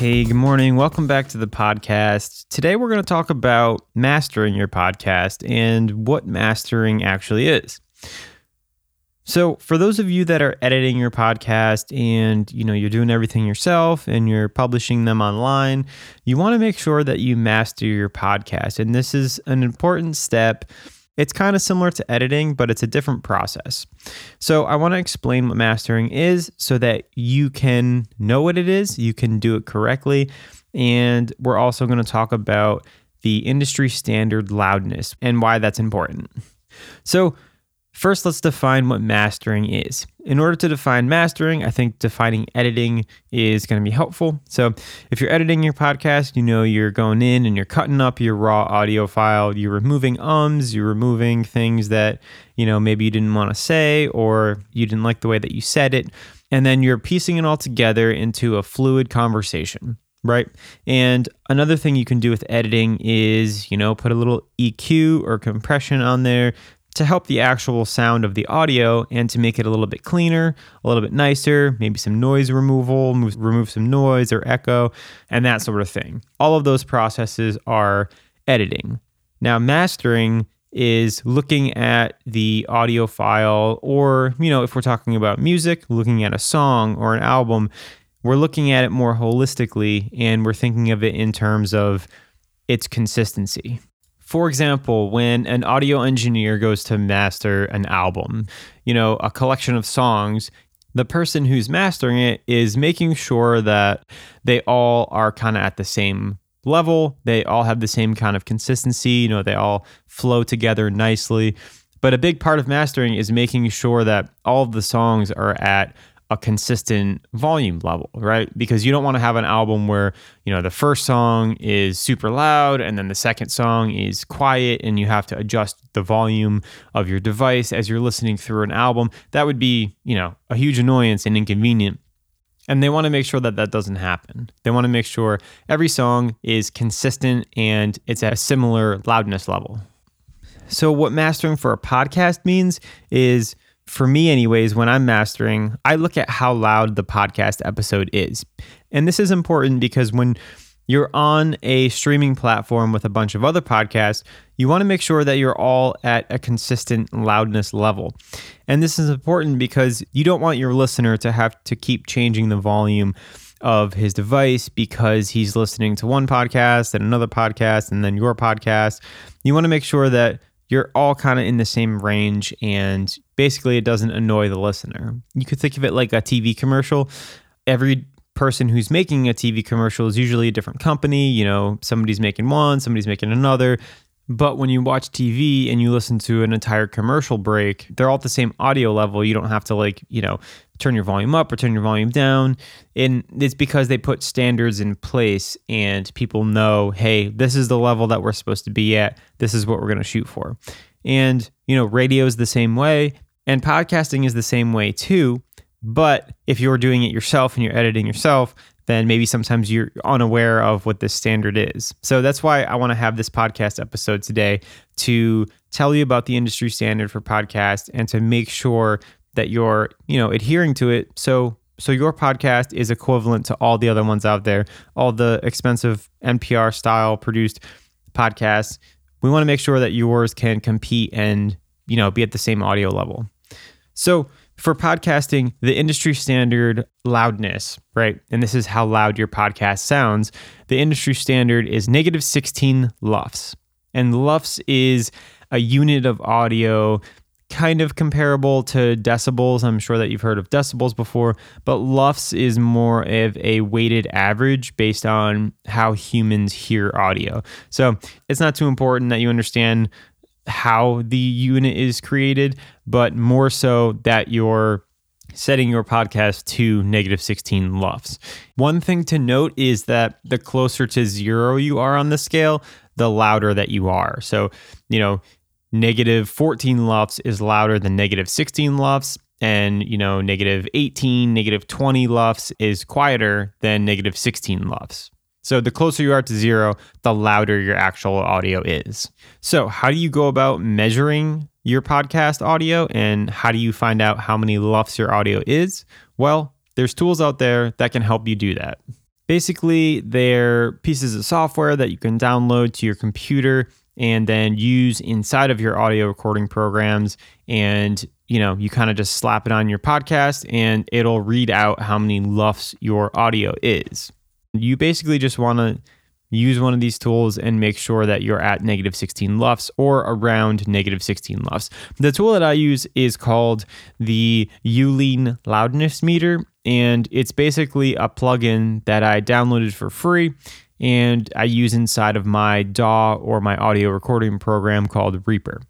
Hey, good morning. Welcome back to the podcast. Today we're going to talk about mastering your podcast and what mastering actually is. So, for those of you that are editing your podcast and, you know, you're doing everything yourself and you're publishing them online, you want to make sure that you master your podcast. And this is an important step it's kind of similar to editing, but it's a different process. So, I want to explain what mastering is so that you can know what it is, you can do it correctly. And we're also going to talk about the industry standard loudness and why that's important. So, First, let's define what mastering is. In order to define mastering, I think defining editing is going to be helpful. So, if you're editing your podcast, you know you're going in and you're cutting up your raw audio file, you're removing ums, you're removing things that, you know, maybe you didn't want to say or you didn't like the way that you said it, and then you're piecing it all together into a fluid conversation right? And another thing you can do with editing is, you know, put a little EQ or compression on there to help the actual sound of the audio and to make it a little bit cleaner, a little bit nicer, maybe some noise removal, remove some noise or echo, and that sort of thing. All of those processes are editing. Now, mastering is looking at the audio file, or, you know, if we're talking about music, looking at a song or an album, we're looking at it more holistically and we're thinking of it in terms of its consistency. For example, when an audio engineer goes to master an album, you know, a collection of songs, the person who's mastering it is making sure that they all are kind of at the same level. They all have the same kind of consistency, you know, they all flow together nicely. But a big part of mastering is making sure that all of the songs are at a consistent volume level, right? Because you don't want to have an album where, you know, the first song is super loud and then the second song is quiet and you have to adjust the volume of your device as you're listening through an album. That would be, you know, a huge annoyance and inconvenient. And they want to make sure that that doesn't happen. They want to make sure every song is consistent and it's at a similar loudness level. So, what mastering for a podcast means is for me, anyways, when I'm mastering, I look at how loud the podcast episode is. And this is important because when you're on a streaming platform with a bunch of other podcasts, you want to make sure that you're all at a consistent loudness level. And this is important because you don't want your listener to have to keep changing the volume of his device because he's listening to one podcast and another podcast and then your podcast. You want to make sure that you're all kind of in the same range and basically it doesn't annoy the listener. You could think of it like a TV commercial. Every person who's making a TV commercial is usually a different company. You know, somebody's making one, somebody's making another. But when you watch TV and you listen to an entire commercial break, they're all at the same audio level. You don't have to, like, you know, turn your volume up or turn your volume down. And it's because they put standards in place and people know, hey, this is the level that we're supposed to be at. This is what we're going to shoot for. And, you know, radio is the same way and podcasting is the same way too. But if you're doing it yourself and you're editing yourself, then maybe sometimes you're unaware of what this standard is. So that's why I want to have this podcast episode today to tell you about the industry standard for podcasts and to make sure that you're, you know, adhering to it. So so your podcast is equivalent to all the other ones out there, all the expensive NPR style produced podcasts. We want to make sure that yours can compete and, you know, be at the same audio level. So for podcasting, the industry standard loudness, right? And this is how loud your podcast sounds. The industry standard is negative 16 LUFS. And LUFS is a unit of audio kind of comparable to decibels. I'm sure that you've heard of decibels before, but LUFS is more of a weighted average based on how humans hear audio. So it's not too important that you understand how the unit is created, but more so that you're setting your podcast to negative 16 LUFS. One thing to note is that the closer to zero you are on the scale, the louder that you are. So, you know, negative 14 LUFS is louder than negative 16 LUFS and you know negative 18 negative 20 LUFS is quieter than negative 16 LUFS so the closer you are to zero the louder your actual audio is. So how do you go about measuring your podcast audio and how do you find out how many LUFS your audio is? Well there's tools out there that can help you do that. Basically they're pieces of software that you can download to your computer and then use inside of your audio recording programs. And you know you kind of just slap it on your podcast and it'll read out how many LUFS your audio is you basically just want to use one of these tools and make sure that you're at negative 16 LUFS or around negative 16 LUFS. The tool that I use is called the Youlean Loudness Meter, and it's basically a plugin that I downloaded for free and I use inside of my DAW or my audio recording program called Reaper.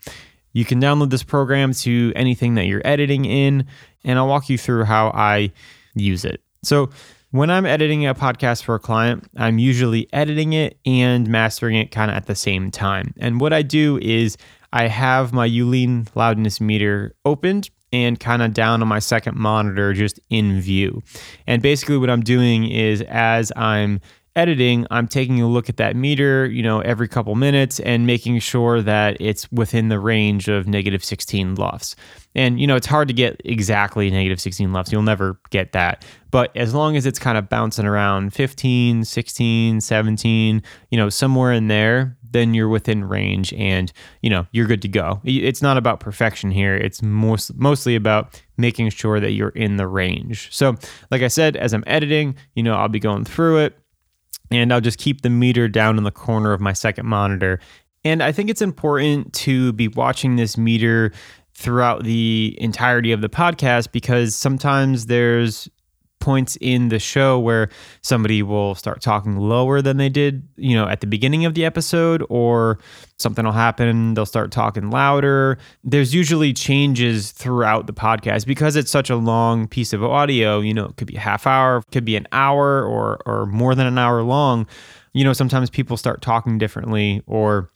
You can download this program to anything that you're editing in, and I'll walk you through how I use it. So, when I'm editing a podcast for a client, I'm usually editing it and mastering it kind of at the same time. And what I do is I have my Youlean loudness meter opened and kind of down on my second monitor just in view. And basically what I'm doing is as I'm editing, I'm taking a look at that meter, you know, every couple minutes and making sure that it's within the range of negative 16 LUFS. And, you know, it's hard to get exactly negative 16 LUFS. You'll never get that. But as long as it's kind of bouncing around 15, 16, 17, you know, somewhere in there, then you're within range and, you know, you're good to go. It's not about perfection here. It's most, mostly about making sure that you're in the range. So, like I said, as I'm editing, you know, I'll be going through it and I'll just keep the meter down in the corner of my second monitor. And I think it's important to be watching this meter throughout the entirety of the podcast because sometimes there's points in the show where somebody will start talking lower than they did, you know, at the beginning of the episode, or something will happen, they'll start talking louder. There's usually changes throughout the podcast because it's such a long piece of audio, you know, it could be a half hour, could be an hour or or more than an hour long. You know, sometimes people start talking differently or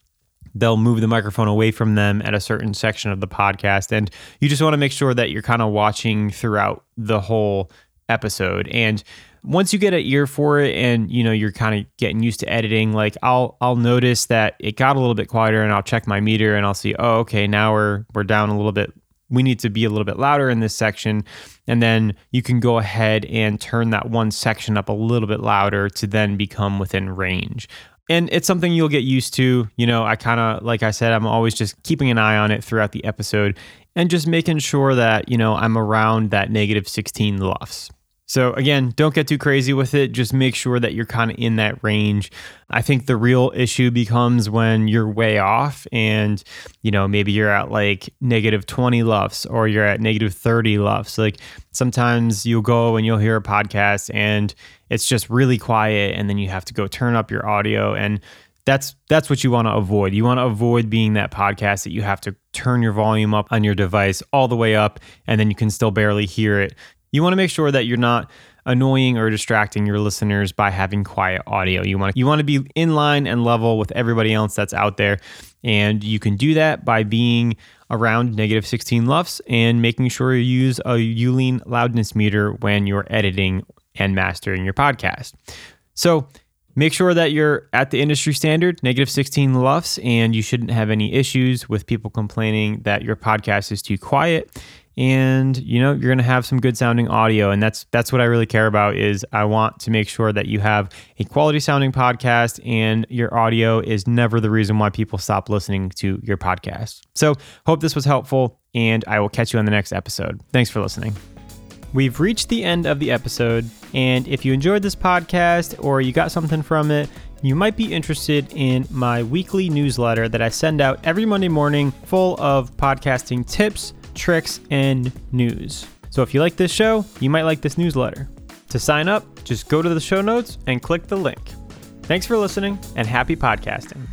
they'll move the microphone away from them at a certain section of the podcast. And you just want to make sure that you're kind of watching throughout the whole episode. And once you get an ear for it and you know you're kind of getting used to editing, like I'll I'll notice that it got a little bit quieter and I'll check my meter and I'll see, oh, okay, now we're we're down a little bit. We need to be a little bit louder in this section. And then you can go ahead and turn that one section up a little bit louder to then become within range and it's something you'll get used to. You know, I kind of, like I said, I'm always just keeping an eye on it throughout the episode and just making sure that, you know, I'm around that negative 16 LUFS. So again, don't get too crazy with it. Just make sure that you're kind of in that range. I think the real issue becomes when you're way off and, you know, maybe you're at like negative 20 LUFS or you're at negative 30 LUFS. Like sometimes you'll go and you'll hear a podcast and it's just really quiet and then you have to go turn up your audio and that's that's what you want to avoid. You want to avoid being that podcast that you have to turn your volume up on your device all the way up and then you can still barely hear it. You want to make sure that you're not annoying or distracting your listeners by having quiet audio. You want you want to be in line and level with everybody else that's out there. And you can do that by being around negative 16 LUFS and making sure you use a Youlean loudness meter when you're editing and mastering your podcast. So make sure that you're at the industry standard, negative 16 LUFS, and you shouldn't have any issues with people complaining that your podcast is too quiet and you know you're going to have some good sounding audio and that's that's what I really care about is I want to make sure that you have a quality sounding podcast and your audio is never the reason why people stop listening to your podcast. So, hope this was helpful and I will catch you on the next episode. Thanks for listening. We've reached the end of the episode and if you enjoyed this podcast or you got something from it, you might be interested in my weekly newsletter that I send out every Monday morning full of podcasting tips tricks, and news. So if you like this show, you might like this newsletter. To sign up, just go to the show notes and click the link. Thanks for listening and happy podcasting.